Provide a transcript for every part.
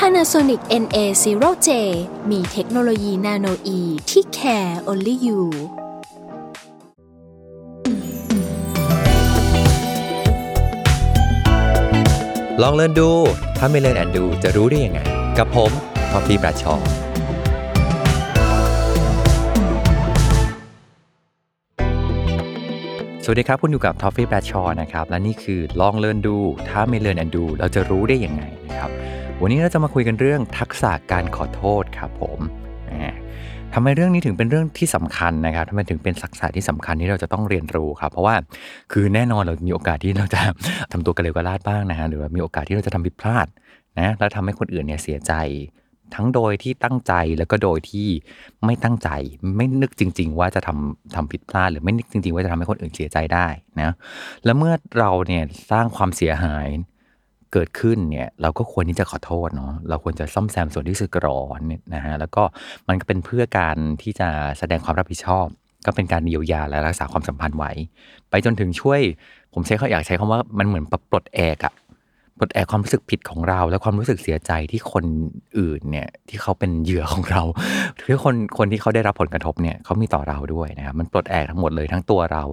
Panasonic NA0J มีเทคโนโลยีนาโนอีที่ care only you ลองเล่นดู ถ้าไม่เล่นแอนดูจะรู้ได้ยังไง กับผมทอฟฟี่ประชอ สวัสดีครับคุณอยู่กับทอฟฟี่แบรชอนะครับและนี่คือลองเรียนดู ถ้าไม่เรียนแอนดู เราจะรู้ได้ยังไงนะครับวันนี้เราจะมาคุยกันเรื่องทักษะการขอโทษครับผมทำไมเรื่องนี้ถึงเป็นเรื่องที่สำคัญนะครับทำไมถึงเป็นทักษะที่สำคัญที่เราจะต้องเรียนรู้ครับ เพราะว่าคือแน่นอนเรามีโอกาสที่เราจะทำตัวกระเลวกระลาดบ้างนะฮะหรือว่ามีโอกาสที่เราจะทำผิดพลาดนะแล้วทำให้คนอื่นเนี่ยเสียใจ ทั้งโดยที่ตั้งใจแล้วก็โดยที่ไม่ตั้งใจ ไม่นึกจริง ๆ ว่าจะทำทำผิดพลาด หรือไม่นึกจริง ๆ ว่าจะทำให้คนอื่นเสียใจได้นะแล้วเมื่อเราเนี่ยสร้างความเสียหายเกิดขึ้นเนี่ยเราก็ควรที่จะขอโทษเนาะเราควรจะซ่อมแซมส่วนที่สึกหรอเนี่ยนะฮะแล้วก็มันก็เป็นเพื่อการที่จะแสดงความรับผิดชอบ ก็เป็นการเยียวยาและรักษาความสัมพันธ์ไว้ ไปจนถึงช่วย ผมใช้เขาอยากใช้คำว่ามันเหมือนปลดแอกอะ ปลดแอกความรู้สึกผิดของเรา และความรู้สึกเสียใจที่คนอื่นเนี่ยที่เขาเป็นเหยื่อของเราที่คนคนที่เขาได้รับผลกระทบเนี่ยเขามีต่อเราด้วยนะครับมันปลดแอกทั้งหมดเลยทั้งตัวเรา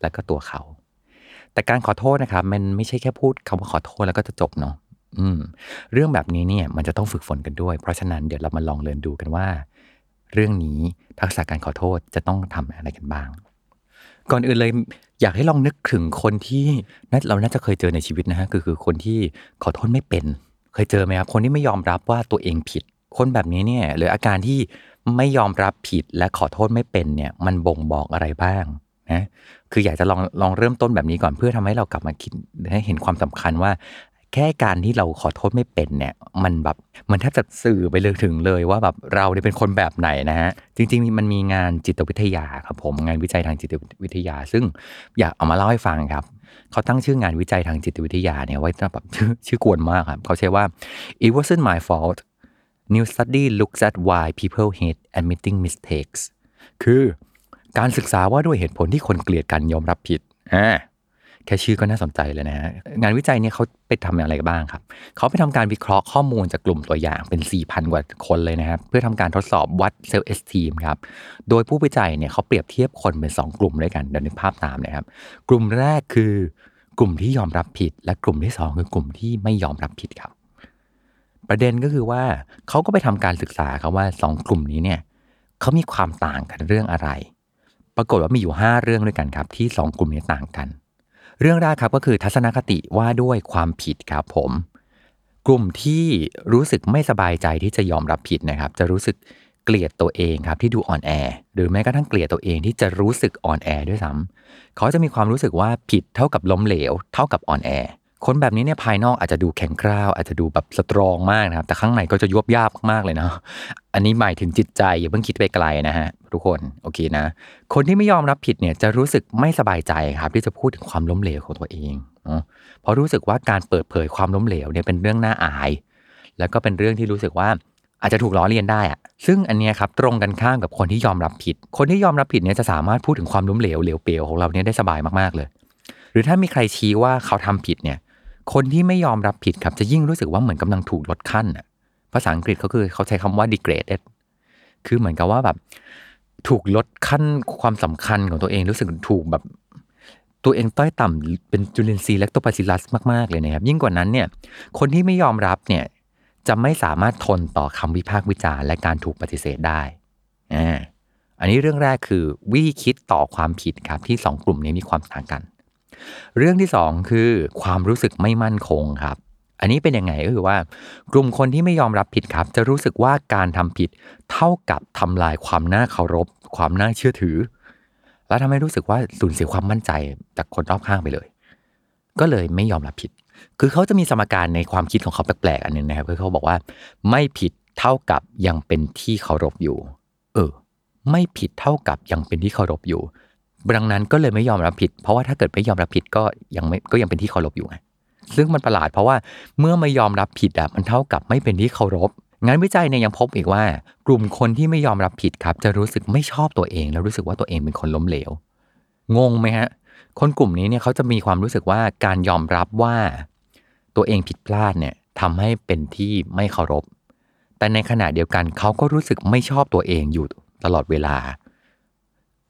และก็ตัวเขา แต่การขอโทษนะครับมันไม่ใช่แค่พูดคำว่าขอโทษแล้วก็จะจบเนาะอืม เรื่องแบบนี้เนี่ยมันจะต้องฝึกฝนกันด้วย เพราะฉะนั้นเดี๋ยวเรามาลองเรียนดูกันว่า เรื่องนี้ทักษะการขอโทษจะต้องทำอะไรกันบ้าง ก่อนอื่นเลยอยากให้ลองนึกถึงคนที่น่าเราน่าจะเคยเจอในชีวิตนะฮะคือคือคนที่ขอโทษไม่เป็น เคยเจอไหมครับคนที่ไม่ยอมรับว่าตัวเองผิด คนแบบนี้เนี่ยหรืออาการที่ไม่ยอมรับผิดและขอโทษไม่เป็นเนี่ยมันบ่งบอกอะไรบ้างนะคืออยากจะลองลองเริ่มต้นแบบนี้ก่อนเพื่อทำให้เรากลับมาคิดให้เห็นความสำคัญว่า แค่การที่เราขอโทษไม่เป็นเนี่ย มันแบบมันแทบจะสื่อไปเลยถึงเลยว่าแบบเราเนี่ยเป็นคนแบบไหนนะฮะ จริง ๆ มันมีงานจิตวิทยาครับผมงานวิจัยทางจิตวิทยา ซึ่งอยากเอามาเล่าให้ฟังครับเขาตั้งชื่องานวิจัยทางจิตวิทยาเนี่ยไว้แบบชื่อชื่อกวนมากครับ เขาใช้ว่า it wasn't my fault new study looks at why people hate admitting mistakes คือการศึกษาว่าด้วยเหตุผลที่คนเกลียดกันยอมรับผิดอ่า แค่ชื่อก็น่าสนใจเลยนะฮะงานวิจัยเนี่ยเขาไปทำอะไรบ้างครับเขาไปทำการวิเคราะห์ข้อมูลจากกลุ่มตัวอย่างเป็น 4,000 กว่าคนเลยนะครับ เพื่อทำการทดสอบวัดเซลล์เอสทีมครับ โดยผู้วิจัยเนี่ยเขาเปรียบเทียบคนเป็น 2 กลุ่มด้วยกันเดี๋ยวนึกภาพตามนะครับ กลุ่มแรกคือกลุ่มที่ยอมรับผิด และกลุ่มที่ 2 คือกลุ่มที่ไม่ยอมรับผิดครับ ประเด็นก็คือว่าเขาก็ไปทำการศึกษาครับว่า 2 กลุ่มนี้เนี่ยเขามีความต่างกันเรื่องอะไร ปรากฏว่ามีอยู่ 5 เรื่องด้วยกันครับ ที่ 2 กลุ่มนี้ต่างกัน เรื่องแรกครับก็คือทัศนคติว่าด้วยความผิดครับผม กลุ่มที่รู้สึกไม่สบายใจที่จะยอมรับผิดนะครับ จะรู้สึกเกลียดตัวเองครับที่ดูอ่อนแอ หรือแม้กระทั่งเกลียดตัวเองที่จะรู้สึกอ่อนแอด้วยซ้ำเขาจะมีความรู้สึกว่าผิดเท่ากับล้มเหลว เท่ากับอ่อนแอ คนแบบนี้เนี่ยภายนอกอาจจะดูแข็งกร้าวอาจจะดูแบบสตรองมากนะครับ แต่ข้างในก็จะยวบยาบมากๆเลยเนาะอันนี้หมายถึงจิตใจอย่าเพิ่งคิดไปไกลนะฮะทุกคนโอเคนะ คนที่ไม่ยอมรับผิดเนี่ยจะรู้สึกไม่สบายใจครับ ที่จะพูดถึงความล้มเหลวของตัวเองเพราะรู้สึกว่าการเปิดเผยความล้มเหลวเนี่ยเป็นเรื่องน่าอาย แล้วก็เป็นเรื่องที่รู้สึกว่าอาจจะถูกล้อเลียนได้อะซึ่งอันเนี้ยครับตรงกันข้ามกับคนที่ยอมรับผิด คนที่ยอมรับผิดเนี่ยจะสามารถพูดถึงความล้มเหลวเหลวเปลวของเราเนี่ยได้สบายมากๆเลย หรือถ้ามีใครชี้ว่าเขาทำผิดเนี่ย คนที่ไม่ยอมรับผิดครับจะยิ่งรู้สึกว่าเหมือนกำลังถูกลดขั้นอะภาษาอังกฤษเขาคือเขาใช้คำว่า degraded คือเหมือนกับว่าแบบ ถูกลดขั้นความสำคัญของตัวเองรู้สึกถูกแบบ ตัวเองต้อยต่ำเป็นจุลินทรีย์และตัวปซิลัสมาก ๆ เลยนะครับ ยิ่งกว่านั้นเนี่ย คนที่ไม่ยอมรับเนี่ย จะไม่สามารถทนต่อคำวิพากษ์วิจารณ์และการถูกปฏิเสธได้อ่าอันนี้เรื่องแรกคือวิธีคิดต่อความผิดครับที่สองกลุ่มนี้มีความต่างกัน เรื่องที่สองคือความรู้สึกไม่มั่นคงครับ อันนี้เป็นยังไงก็คือว่า กลุ่มคนที่ไม่ยอมรับผิดครับ จะรู้สึกว่าการทำผิดเท่ากับทำลายความน่าเคารพ ความน่าเชื่อถือ และทำให้รู้สึกว่าสูญเสียความมั่นใจจากคนรอบข้างไปเลย ก็เลยไม่ยอมรับผิด คือเขาจะมีสมการในความคิดของเขาแปลกๆอันหนึงนะครับคือเขาบอกว่าไม่ผิดเท่ากับยังเป็นที่เคารพอยู่ เออ ไม่ผิดเท่ากับยังเป็นที่เคารพอยู่ ดังนั้นก็เลยไม่ยอมรับผิด เพราะว่าถ้าเกิดไม่ยอมรับผิดก็ยังไม่ก็ยังเป็นที่เคารพอยู่ไงซึ่งมันประหลาดเพราะว่าเมื่อไม่ยอมรับผิดอะมันเท่ากับไม่เป็นที่เคารพงานวิจัยเนี่ยยังพบอีกว่า กลุ่มคนที่ไม่ยอมรับผิดครับ จะรู้สึกไม่ชอบตัวเอง แล้วรู้สึกว่าตัวเองเป็นคนล้มเหลว งงไหมฮะ คนกลุ่มนี้เนี่ยเขาจะมีความรู้สึกว่าการยอมรับว่า ตัวเองผิดพลาดเนี่ยทำให้เป็นที่ไม่เคารพ แต่ในขณะเดียวกันเขาก็รู้สึกไม่ชอบตัวเองอยู่ตลอดเวลา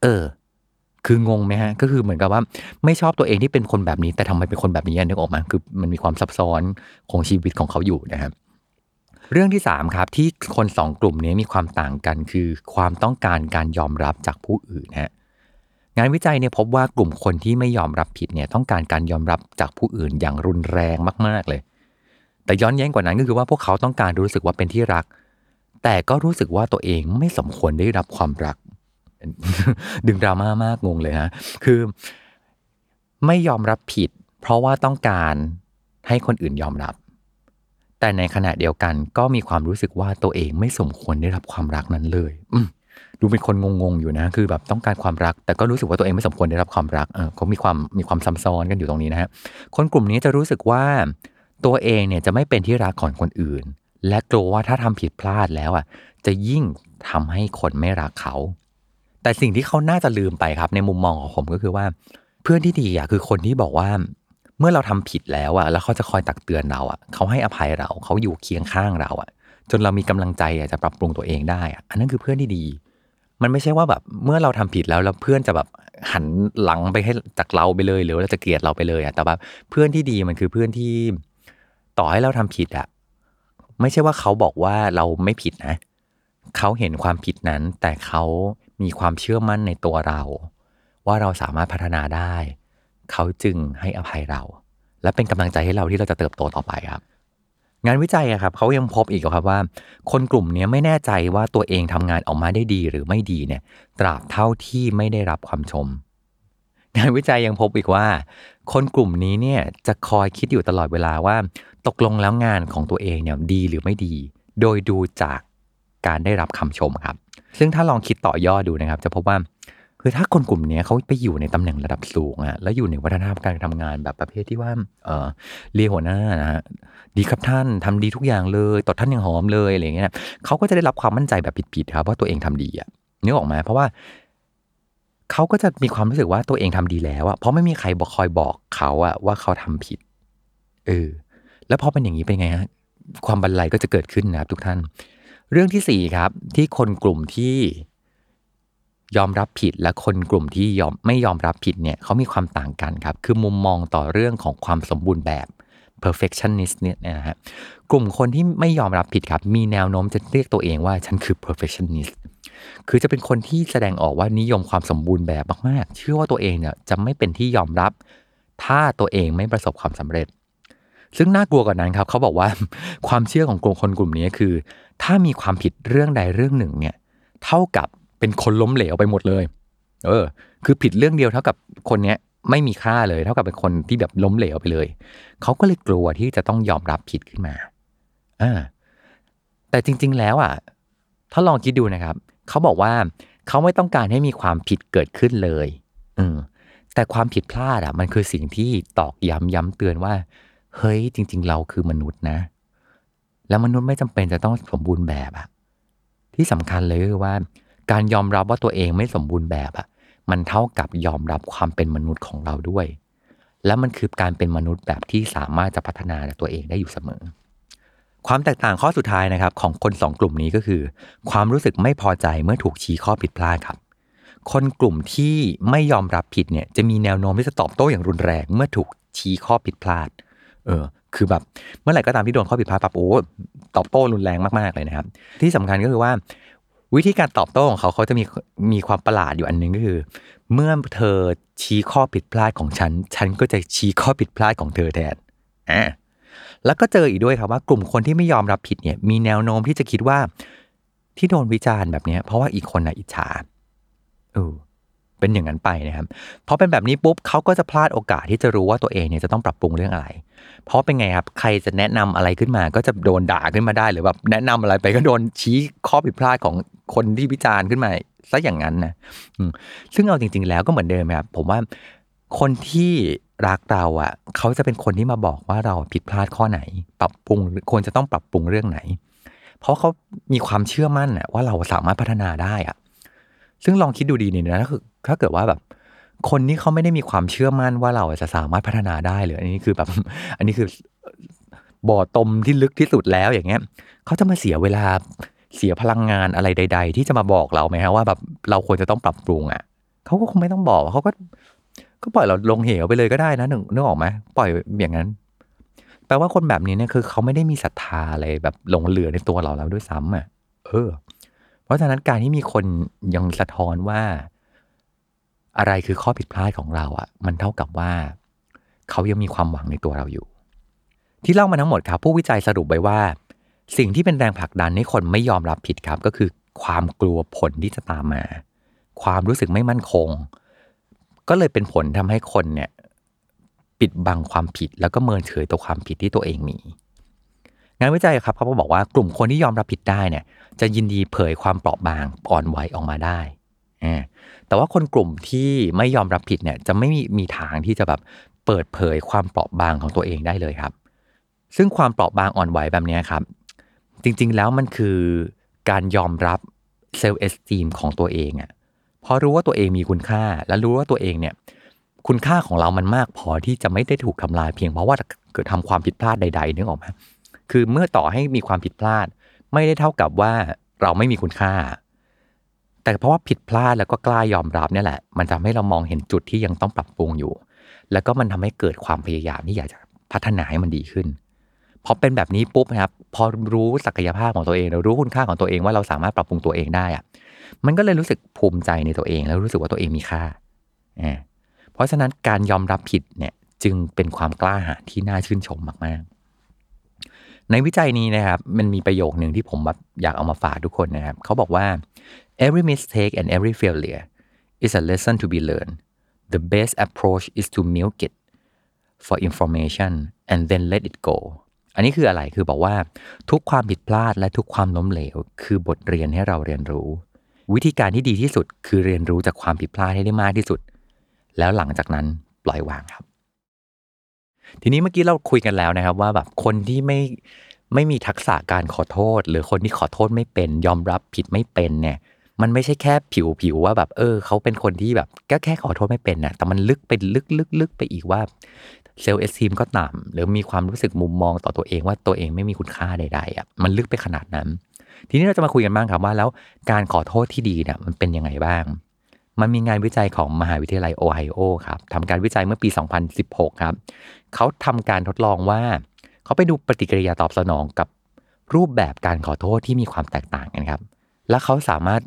เออ คืองงไหมฮะ ก็คือเหมือนกับว่าไม่ชอบตัวเองที่เป็นคนแบบนี้ แต่ทำไมเป็นคนแบบนี้นึกออกมาคือมันมีความซับซ้อนของชีวิตของเขาอยู่นะครับเรื่องที่สามครับที่คนสองกลุ่มนี้มีความต่างกันคือความต้องการการยอมรับจากผู้อื่นฮะงานวิจัยเนี่ยพบว่ากลุ่มคนที่ไม่ยอมรับผิดเนี่ยต้องการการยอมรับจากผู้อื่นอย่างรุนแรงมาก ๆ เลย แต่ย้อนแย้งกว่านั้นก็คือว่าพวกเขาต้องการรู้สึกว่าเป็นที่รัก แต่ก็รู้สึกว่าตัวเองไม่สมควรได้รับความรัก ดึงดราม่ามากงงเลยฮะคือไม่ยอมรับผิด เพราะว่าต้องการให้คนอื่นยอมรับ แต่ในขณะเดียวกันก็มีความรู้สึกว่าตัวเองไม่สมควรได้รับความรักนั้นเลยดูเป็นคนงงๆอยู่นะ คือแบบต้องการความรัก แต่ก็รู้สึกว่าตัวเองไม่สมควรได้รับความรักเออเขามีความมีความซ้ำซ้อนกันอยู่ตรงนี้นะฮะคนกลุ่มนี้จะรู้สึกว่าตัวเองเนี่ยจะไม่เป็นที่รักของคนอื่น และกลัวว่าถ้าทำผิดพลาดแล้วอะ จะยิ่งทำให้คนไม่รักเขา แต่สิ่งที่เขาน่าจะลืมไปครับ ในมุมมองของผมก็คือว่า เพื่อนที่ดีอะคือคนที่บอกว่า เมื่อเราทำผิดแล้วอะ แล้วเขาจะคอยตักเตือนเราอะ เขาให้อภัยเรา เขาอยู่เคียงข้างเราอะ จนเรามีกำลังใจอะจะปรับปรุงตัวเองได้อะอันนั้นคือเพื่อนที่ดี มันไม่ใช่ว่าแบบเมื่อเราทำผิดแล้วแล้วเพื่อนจะแบบหันหลังไปให้จากเราไปเลยหรือว่าจะเกลียดเราไปเลยอะแต่แบบเพื่อนที่ดีมันคือเพื่อนที่ต่อให้เราทำผิดอะไม่ใช่ว่าเขาบอกว่าเราไม่ผิดนะ เขาเห็นความผิดนั้น แต่เขา มีความเชื่อมั่นในตัวเรา ว่าเราสามารถพัฒนาได้ เขาจึงให้อภัยเรา และเป็นกำลังใจให้เราที่เราจะเติบโตต่อไปครับ งานวิจัยครับเขายังพบอีกครับว่า คนกลุ่มนี้ไม่แน่ใจว่าตัวเองทำงานออกมาได้ดีหรือไม่ดีเนี่ย ตราบเท่าที่ไม่ได้รับความชมงานวิจัยยังพบอีกว่า คนกลุ่มนี้เนี่ยจะคอยคิดอยู่ตลอดเวลาว่า ตกลงแล้วงานของตัวเองเนี่ยดีหรือไม่ดี โดยดูจากการได้รับคำชมครับ ซึ่งถ้าลองคิดต่อยอดดูนะครับ จะพบว่าคือถ้าคนกลุ่มนี้เขาไปอยู่ในตำแหน่งระดับสูงอะแล้วอยู่ในวัฒนธรรมการทำงานแบบประเภทที่ว่าเออเรียหัวหน้านะฮะดีครับท่านทำดีทุกอย่างเลยตดท่านอย่างหอมเลยอะไรอย่างเงี้ยเขาก็จะได้รับความมั่นใจแบบผิดๆครับว่าตัวเองทำดีอะนึกออกไหมเพราะว่าเขาก็จะมีความรู้สึกว่าตัวเองทำดีแล้วอะเพราะไม่มีใครบอกคอยบอกเขาอะว่าเขาทำผิดเออแล้วพอเป็นอย่างนี้เป็นไงฮะความบันไลก็จะเกิดขึ้นนะครับทุกท่าน เรื่องที่สี่ครับ ที่คนกลุ่มที่ยอมรับผิดและคนกลุ่มที่ยอมไม่ยอมรับผิดเนี่ยเขามีความต่างกันครับ คือมุมมองต่อเรื่องของความสมบูรณ์แบบ perfectionist เนี่ยนะฮะกลุ่มคนที่ไม่ยอมรับผิดครับ มีแนวโน้มจะเรียกตัวเองว่าฉันคือ perfectionist คือจะเป็นคนที่แสดงออกว่านิยมความสมบูรณ์แบบมากๆ เชื่อว่าตัวเองเนี่ยจะไม่เป็นที่ยอมรับ ถ้าตัวเองไม่ประสบความสำเร็จ ซึ่งน่ากลัวกว่านั้นครับเขาบอกว่าความเชื่อของกลุ่มคนกลุ่มนี้คือ ถ้ามีความผิดเรื่องใดเรื่องหนึ่งเนี่ยเท่ากับเป็นคนล้มเหลวไปหมดเลย เออ คือผิดเรื่องเดียวเท่ากับคนเนี้ยไม่มีค่าเลย เท่ากับเป็นคนที่แบบล้มเหลวไปเลยเขาก็เลยกลัวที่จะต้องยอมรับผิดขึ้นมาอ่าแต่จริง ๆ แล้วอะถ้าลองคิดดูนะครับเขาบอกว่าเขาไม่ต้องการให้มีความผิดเกิดขึ้นเลย อืมแต่ความผิดพลาดอะ มันคือสิ่งที่ตอกย้ำย้ำเตือนว่า เฮ้ยจริง ๆ เราคือมนุษย์นะ แล้วมนุษย์ไม่จำเป็นจะต้องสมบูรณ์แบบอะที่สำคัญเลยคือว่า การยอมรับว่าตัวเองไม่สมบูรณ์แบบอะมันเท่ากับยอมรับความเป็นมนุษย์ของเราด้วย และมันคือการเป็นมนุษย์แบบที่สามารถจะพัฒนาตัวเองได้อยู่เสมอ ความแตกต่างข้อสุดท้ายนะครับ ของคนสองกลุ่มนี้ก็คือ ความรู้สึกไม่พอใจเมื่อถูกชี้ข้อผิดพลาดครับ คนกลุ่มที่ไม่ยอมรับผิดเนี่ยจะมีแนวโน้มที่จะตอบโต้อย่างรุนแรงเมื่อถูกชี้ข้อผิดพลาด เออ คือแบบเมื่อไหร่ก็ตามที่โดนข้อผิดพลาดปั๊บโอ้ตอบโต้รุนแรงมากๆเลยนะครับ ที่สำคัญก็คือว่า วิธีการตอบโต้ของเขาเขาจะมีมีความประหลาดอยู่อันหนึงก็คือ เมื่อเธอชี้ข้อผิดพลาดของฉัน ฉันก็จะชี้ข้อผิดพลาดของเธอแทนอ่าแล้วก็เจออีกด้วยครับว่ากลุ่มคนที่ไม่ยอมรับผิดเนี่ย มีแนวโน้มที่จะคิดว่าที่โดนวิจารณ์แบบนี้เพราะว่าอีกคนน่ะอิจฉาเออ เป็นอย่างนั้นไปนะครับพอเป็นแบบนี้ปุ๊บเขาก็จะพลาดโอกาสที่จะรู้ว่าตัวเองเนี่ยจะต้องปรับปรุงเรื่องอะไร เพราะเป็นไงครับใครจะแนะนำอะไรขึ้นมา ก็จะโดนด่าขึ้นมาได้ หรือแบบแนะนำอะไรไปก็โดนชี้ข้อผิดพลาดของคนที่วิจารณ์ขึ้นมาซะอย่างนั้นนะซึ่งเอาจริง ๆ แล้วก็เหมือนเดิมครับผมว่าคนที่รักเราอะ เขาจะเป็นคนที่มาบอกว่าเราผิดพลาดข้อไหน ปรับปรุงควรจะต้องปรับปรุงเรื่องไหน เพราะเขามีความเชื่อมั่นอะว่าเราสามารถพัฒนาได้อะ ซึ่งลองคิดดูดีนี่นะคือถ้าเกิดว่าแบบคนนี้เขาไม่ได้มีความเชื่อมั่นว่าเราจะสามารถพัฒนาได้เลย อันนี้คือแบบ อันนี้คือบ่อตมที่ลึกที่สุดแล้วอย่างเงี้ยเขาจะมาเสียเวลาเสียพลังงานอะไรใด ๆ ที่จะมาบอกเราไหมฮะว่าแบบเราควรจะต้องปรับปรุงอะเขาก็คงไม่ต้องบอกเขาก็ ก็ปล่อยเราลงเหวไปเลยก็ได้นะหนึ่งนึกออกไหมปล่อยอย่างนั้น แปลว่าคนแบบนี้เนี่ยคือเขาไม่ได้มีศรัทธาอะไรแบบหลงเหลือในตัวเราแล้วด้วยซ้ำอะ เออ เพราะฉะนั้นการที่มีคนยังสะท้อนว่า อะไรคือข้อผิดพลาดของเราอะ มันเท่ากับว่า เขายังมีความหวังในตัวเราอยู่ ที่เล่ามาทั้งหมดครับ ผู้วิจัยสรุปไว้ว่า สิ่งที่เป็นแรงผลักดันให้คนไม่ยอมรับผิดครับ ก็คือ ความกลัวผลที่จะตามมา ความรู้สึกไม่มั่นคง ก็เลยเป็นผลทำให้คนเนี่ย ปิดบังความผิดแล้วก็เมินเฉยต่อความผิดที่ตัวเองมี งานวิจัยครับเขาบอกว่ากลุ่มคนที่ยอมรับผิดได้เนี่ย จะยินดีเผยความเปราะบางอ่อนไหวออกมาได้แต่ว่าคนกลุ่มที่ไม่ยอมรับผิดเนี่ยจะไม่มีมีทางที่จะแบบเปิดเผยความเปราะบางของตัวเองได้เลยครับ ซึ่งความเปราะบางอ่อนไหวแบบนี้ครับ จริงๆแล้วมันคือการยอมรับเซลล์เอสตีมของตัวเองอะพอรู้ว่าตัวเองมีคุณค่า และรู้ว่าตัวเองเนี่ย คุณค่าของเรามันมากพอที่จะไม่ได้ถูกทำลายเพียงเพราะว่าเกิดทำความผิดพลาดใด ๆ นึกออกไหม คือเมื่อต่อให้มีความผิดพลาด ไม่ได้เท่ากับว่าเราไม่มีคุณค่า แต่เพราะว่าผิดพลาดแล้วก็กล้ายอมรับเนี่ยแหละ มันทำให้เรามองเห็นจุดที่ยังต้องปรับปรุงอยู่ แล้วก็มันทำให้เกิดความพยายามที่อยากจะพัฒนาให้มันดีขึ้นพอเป็นแบบนี้ปุ๊บนะครับ พอรู้ศักยภาพของตัวเองเรารู้คุณค่าของตัวเองว่าเราสามารถปรับปรุงตัวเองได้อะมันก็เลยรู้สึกภูมิใจในตัวเอง แล้วรู้สึกว่าตัวเองมีค่าเพราะฉะนั้นการยอมรับผิดเนี่ยจึงเป็นความกล้าหาญที่น่าชื่นชมมากๆ ในวิจัยนี้นะครับ มันมีประโยคหนึ่งที่ผมแบบอยากเอามาฝากทุกคนนะครับ เขาบอกว่า every mistake and every failure is a lesson to be learned the best approach is to milk it for information and then let it go อันนี้คืออะไรคือบอกว่าทุกความผิดพลาดและทุกความล้มเหลว คือบทเรียนให้เราเรียนรู้ วิธีการที่ดีที่สุดคือเรียนรู้จากความผิดพลาดให้ได้มากที่สุด แล้วหลังจากนั้นปล่อยวางครับ ทีนี้เมื่อกี้เราคุยกันแล้วนะครับ ว่าแบบคนที่ไม่ไม่มีทักษะการขอโทษ หรือคนที่ขอโทษไม่เป็น ยอมรับผิดไม่เป็นเนี่ยมันไม่ใช่แค่ผิวผิวว่าแบบเออเขาเป็นคนที่แบบก็แค่ขอโทษไม่เป็นนะแต่มันลึกไปลึกลึกลึกไปอีกว่าเซลล์เอสซีมก็ต่ำหรือมีความรู้สึกมุมมองต่อตัวเองว่าตัวเองไม่มีคุณค่าใดๆอะมันลึกไปขนาดนั้น ทีนี้เราจะมาคุยกันบ้างครับว่าแล้วการขอโทษที่ดีเนี่ยมันเป็นยังไงบ้าง มันมีงานวิจัยของมหาวิทยาลัยโอไฮโอครับทำการวิจัยเมื่อปี 2016 ครับ เขาทำการทดลองว่า เขาไปดูปฏิกิริยาตอบสนองกับรูปแบบการขอโทษที่มีความแตกต่างกันครับ และเขาสามารถ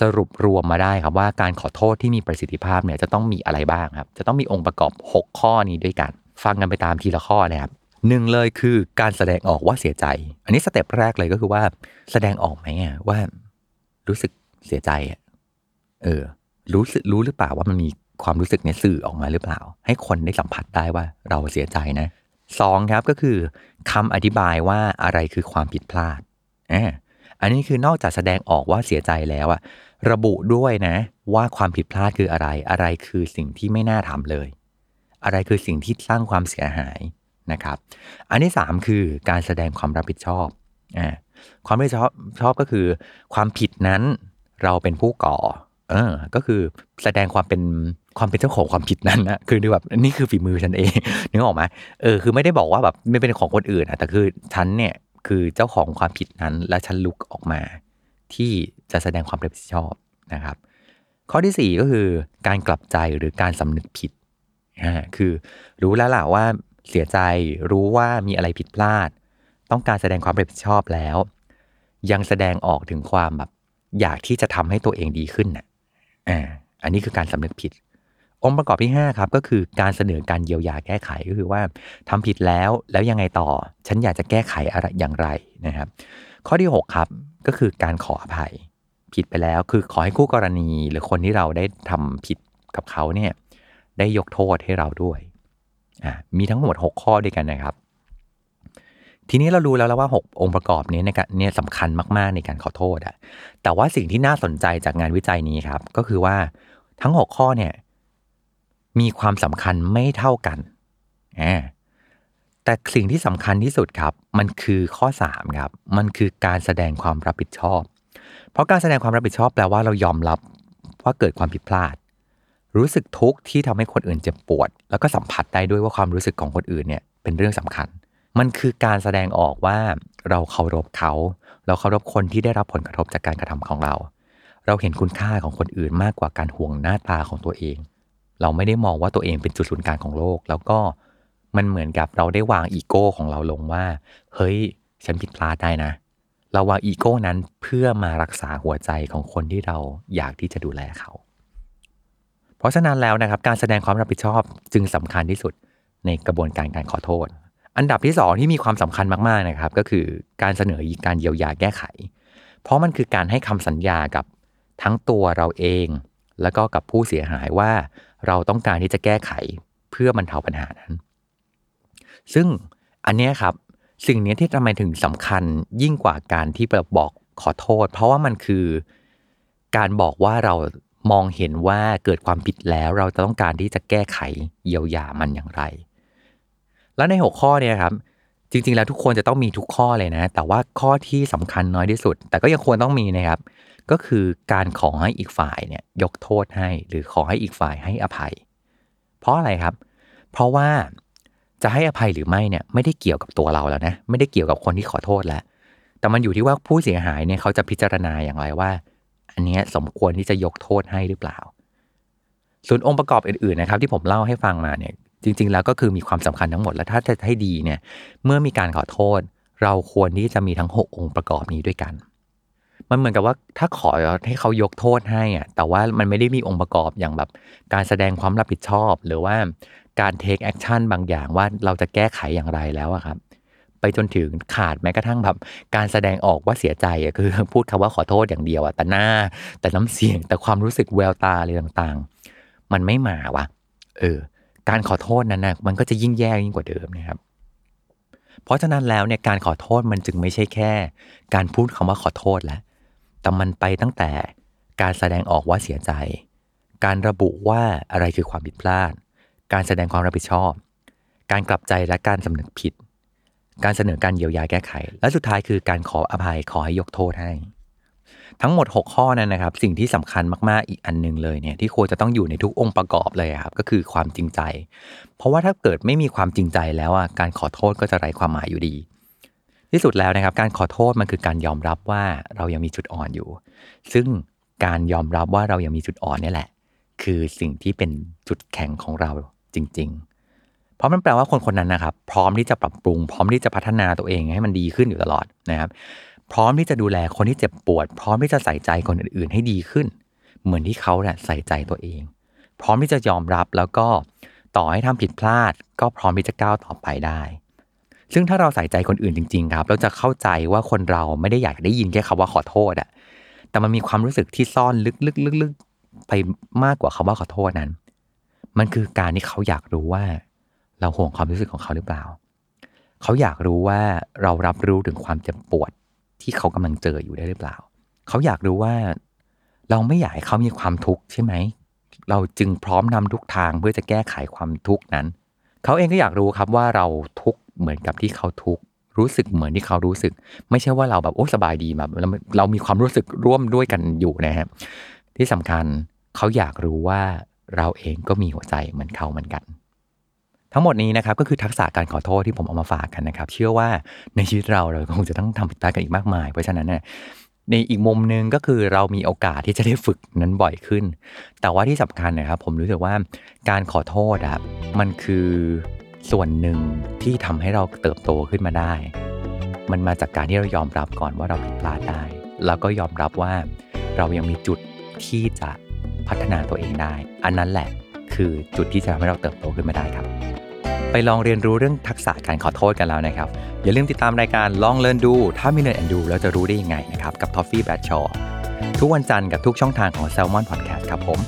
สรุปรวมมาได้ครับว่าการขอโทษที่มีประสิทธิภาพเนี่ยจะต้องมีอะไรบ้างครับ จะต้องมีองค์ประกอบ 6 ข้อนี้ด้วยกัน ฟังกันไปตามทีละข้อนะครับหนึ่งเลยคือการแสดงออกว่าเสียใจ อันนี้สเต็ปแรกเลยก็คือว่าแสดงออกไหมอะว่ารู้สึกเสียใจเออ รู้สึกรู้หรือเปล่าว่ามันมีความรู้สึกเนี่ยสื่อออกมาหรือเปล่า ให้คนได้สัมผัสได้ว่าเราเสียใจนะสองครับก็คือคำอธิบายว่าอะไรคือความผิดพลาดอ่าอันนี้คือนอกจากแสดงออกว่าเสียใจแล้วอะระบุด้วยนะ ว่าความผิดพลาดคืออะไร อะไรคือสิ่งที่ไม่น่าทำเลย อะไรคือสิ่งที่สร้างความเสียหายนะครับ อันที่ 3 คือการแสดงความรับผิดชอบอความรับผิดชอบชอบก็คือ ความผิดนั้นเราเป็นผู้ก่อ ออก็คือแสดงความเป็นความเป็นเจ้าของความผิดนั้นนะคือแบบนี่คือฝีมือฉันเองนึกออกไหมเออคือไม่ได้บอกว่าแบบไม่เป็นของคนอื่นนะแต่คือฉันเนี่ยคือเจ้าของความผิดนั้น และฉันลุกออกมา ที่จะแสดงความรับผิดชอบนะครับ ข้อที่ 4 ก็คือการกลับใจหรือการสำนึกผิดอ่าคือรู้แล้วล่ะว่าเสียใจรู้ว่ามีอะไรผิดพลาด ต้องการแสดงความรับผิดชอบแล้ว ยังแสดงออกถึงความแบบอยากที่จะทำให้ตัวเองดีขึ้นน่ะ อ่าอันนี้คือการสำนึกผิด องค์ประกอบที่ 5 ครับก็คือการเสนอการเยียวยาแก้ไขก็คือว่าทำผิดแล้วแล้วยังไงต่อ ฉันอยากจะแก้ไขอะไรอย่างไรนะครับ ข้อที่ 6 ครับก็คือการขออภัยผิดไปแล้ว คือขอให้คู่กรณีหรือคนที่เราได้ทำผิดกับเขาเนี่ยได้ยกโทษให้เราด้วยอ่ามีทั้งหมด 6 ข้อด้วยกันนะครับ ทีนี้เรารู้แล้วแล้วว่า 6 องค์ประกอบนี้ในการเนี่ยสำคัญมากๆในการขอโทษอะแต่ว่าสิ่งที่น่าสนใจจากงานวิจัยนี้ครับ ก็คือว่าทั้ง 6 ข้อเนี่ยมีความสำคัญไม่เท่ากันอ่าแต่สิ่งที่สำคัญที่สุดครับ มันคือข้อ 3 ครับ มันคือการแสดงความรับผิดชอบ เพราะการแสดงความรับผิดชอบแปลว่าเรายอมรับว่าเกิดความผิดพลาด รู้สึกทุกข์ที่ทำให้คนอื่นเจ็บปวด แล้วก็สัมผัสได้ด้วยว่าความรู้สึกของคนอื่นเนี่ยเป็นเรื่องสำคัญ มันคือการแสดงออกว่าเราเคารพเขา เราเคารพคนที่ได้รับผลกระทบจากการกระทำของเรา เราเห็นคุณค่าของคนอื่นมากกว่าการห่วงหน้าตาของตัวเอง เราไม่ได้มองว่าตัวเองเป็นจุดศูนย์กลางของโลก แล้วก็มันเหมือนกับเราได้วางอีโก้ของเราลงว่า เฮ้ย ฉันผิดพลาดได้นะ เราวางอีโก้นั้นเพื่อมารักษาหัวใจของคนที่เราอยากที่จะดูแลเขา เพราะฉะนั้นแล้วนะครับ การแสดงความรับผิดชอบจึงสำคัญที่สุดในกระบวนการการขอโทษ อันดับที่สองที่มีความสำคัญมากๆนะครับ ก็คือการเสนอการเยียวยาแก้ไข เพราะมันคือการให้คำสัญญากับทั้งตัวเราเอง แล้วก็กับผู้เสียหายว่าเราต้องการที่จะแก้ไขเพื่อบรรเทาปัญหานั้น ซึ่งอันเนี้ยครับสิ่งนี้ที่ทำไมถึงสำคัญยิ่งกว่าการที่แบบบอกขอโทษ เพราะว่ามันคือการบอกว่าเรามองเห็นว่าเกิดความผิดแล้ว เราจะต้องการที่จะแก้ไขเยียวยามันอย่างไร แล้วในหกข้อเนี่ยครับ จริง ๆ แล้วทุกคนจะต้องมีทุกข้อเลยนะ แต่ว่าข้อที่สำคัญน้อยที่สุด แต่ก็ยังควรต้องมีนะครับ ก็คือการขอให้อีกฝ่ายเนี่ยยกโทษให้ หรือขอให้อีกฝ่ายให้อภัย เพราะอะไรครับ เพราะว่าจะให้อภัยหรือไม่เนี่ยไม่ได้เกี่ยวกับตัวเราแล้วนะ ไม่ได้เกี่ยวกับคนที่ขอโทษแล้ว แต่มันอยู่ที่ว่าผู้เสียหายเนี่ยเขาจะพิจารณาอย่างไรว่า อันนี้สมควรที่จะยกโทษให้หรือเปล่าส่วนองค์ประกอบอื่นๆนะครับที่ผมเล่าให้ฟังมาเนี่ย จริง ๆ แล้วก็คือมีความสำคัญทั้งหมด แล้วถ้าจะให้ดีเนี่ยเมื่อมีการขอโทษ เราควรที่จะมีทั้ง 6 องค์ประกอบนี้ด้วยกัน มันเหมือนกับว่าถ้าขอให้เขายกโทษให้อะแต่ว่ามันไม่ได้มีองค์ประกอบอย่างแบบ การแสดงความรับผิดชอบ หรือว่าการ take action บางอย่างว่าเราจะแก้ไขอย่างไรแล้วอะครับไปจนถึงขาดแม้กระทั่งแบบการแสดงออกว่าเสียใจอะคือพูดคำว่าขอโทษอย่างเดียวอะแต่หน้า แต่น้ำเสียงแต่ความรู้สึกแววตาอะไรต่างๆ มันไม่มาวะเออ การขอโทษนั้นนะมันก็จะยิ่งแย่ยิ่งกว่าเดิมนะครับ เพราะฉะนั้นแล้วเนี่ยการขอโทษมันจึงไม่ใช่แค่ การพูดคำว่าขอโทษแล้วแต่มันไปตั้งแต่การแสดงออกว่าเสียใจ การระบุว่าอะไรคือความผิดพลาด การแสดงความรับผิดชอบ การกลับใจและการสำนึกผิด การเสนอการเยียวยาแก้ไข และสุดท้ายคือการขออภัยขอให้ยกโทษให้ ทั้งหมด 6 ข้อนั้นนะครับ สิ่งที่สำคัญมากๆอีกอันหนึงเลยเนี่ยที่ควรจะต้องอยู่ในทุกองค์ประกอบเลยครับก็คือความจริงใจ เพราะว่าถ้าเกิดไม่มีความจริงใจแล้วอะการขอโทษก็จะไร้ความหมายอยู่ดี ที่สุดแล้วนะครับ การขอโทษมันคือการยอมรับว่าเรายังมีจุดอ่อนอยู่ ซึ่งการยอมรับว่าเรายังมีจุดอ่อนนี่แหละ คือสิ่งที่เป็นจุดแข็งของเราจริง ๆ เพราะมันแปลว่าคนคนนั้นนะครับ พร้อมที่จะปรับปรุง พร้อมที่จะพัฒนาตัวเองให้มันดีขึ้นอยู่ตลอดนะครับ พร้อมที่จะดูแลคนที่เจ็บปวด พร้อมที่จะใส่ใจคนอื่นๆให้ดีขึ้น เหมือนที่เขาเนี่ยใส่ใจตัวเอง พร้อมที่จะยอมรับแล้วก็ต่อให้ทำผิดพลาด ก็พร้อมที่จะก้าวต่อไปได้ ซึ่งถ้าเราใส่ใจคนอื่นจริง ๆ ครับ เราจะเข้าใจว่าคนเราไม่ได้อยากได้ยินแค่คำว่าขอโทษอะแต่มันมีความรู้สึกที่ซ่อนลึกๆๆๆไปมากกว่าคำว่าขอโทษนั้น มันคือการที่เขาอยากรู้ว่า เราห่วงความรู้สึกของเขาหรือเปล่า เขาอยากรู้ว่าเรารับรู้ถึงความเจ็บปวด ที่เขากำลังเจออยู่ได้หรือเปล่า เขาอยากรู้ว่า เราไม่อยากให้เขามีความทุกข์ใช่ไหม เราจึงพร้อมนำทุกทางเพื่อจะแก้ไขความทุกข์นั้น เขาเองก็อยากรู้ครับว่าเราทุกข์เหมือนกับที่เขาทุกข์รู้สึกเหมือนที่เขารู้สึก ไม่ใช่ว่าเราแบบโอ้สบายดีแบบเราเรามีความรู้สึกร่วมด้วยกันอยู่นะครับที่สำคัญเขาอยากรู้ว่าเราเองก็มีหัวใจเหมือนเขาเหมือนกัน ทั้งหมดนี้นะครับก็คือทักษะการขอโทษที่ผมเอามาฝากกันนะครับ เชื่อว่าในชีวิตเราเราคงจะต้องทำผิดพลาดกันอีกมากมาย เพราะฉะนั้นเนี่ยในอีกมุมหนึ่งก็คือเรามีโอกาสที่จะได้ฝึกนั้นบ่อยขึ้น แต่ว่าที่สำคัญนะครับผมรู้สึกว่าการขอโทษอะมันคือส่วนหนึ่งที่ทำให้เราเติบโตขึ้นมาได้ มันมาจากการที่เรายอมรับก่อนว่าเราผิดพลาดได้ แล้วก็ยอมรับว่าเรายังมีจุดที่จะพัฒนาตัวเองได้ อันนั้นแหละ คือจุดที่จะทำให้เราเติบโตขึ้นมาได้ครับ ไปลองเรียนรู้เรื่องทักษะการขอโทษกันแล้วนะครับ อย่าลืมติดตามรายการลองเรียนดู ถ้ามีเรียนแอนดูแล้วจะรู้ได้ยังไงนะครับ กับ Toffee b a d s h a w ทุกวันจันทร์กับทุกช่องทางของ Salmon Podcast ครับผม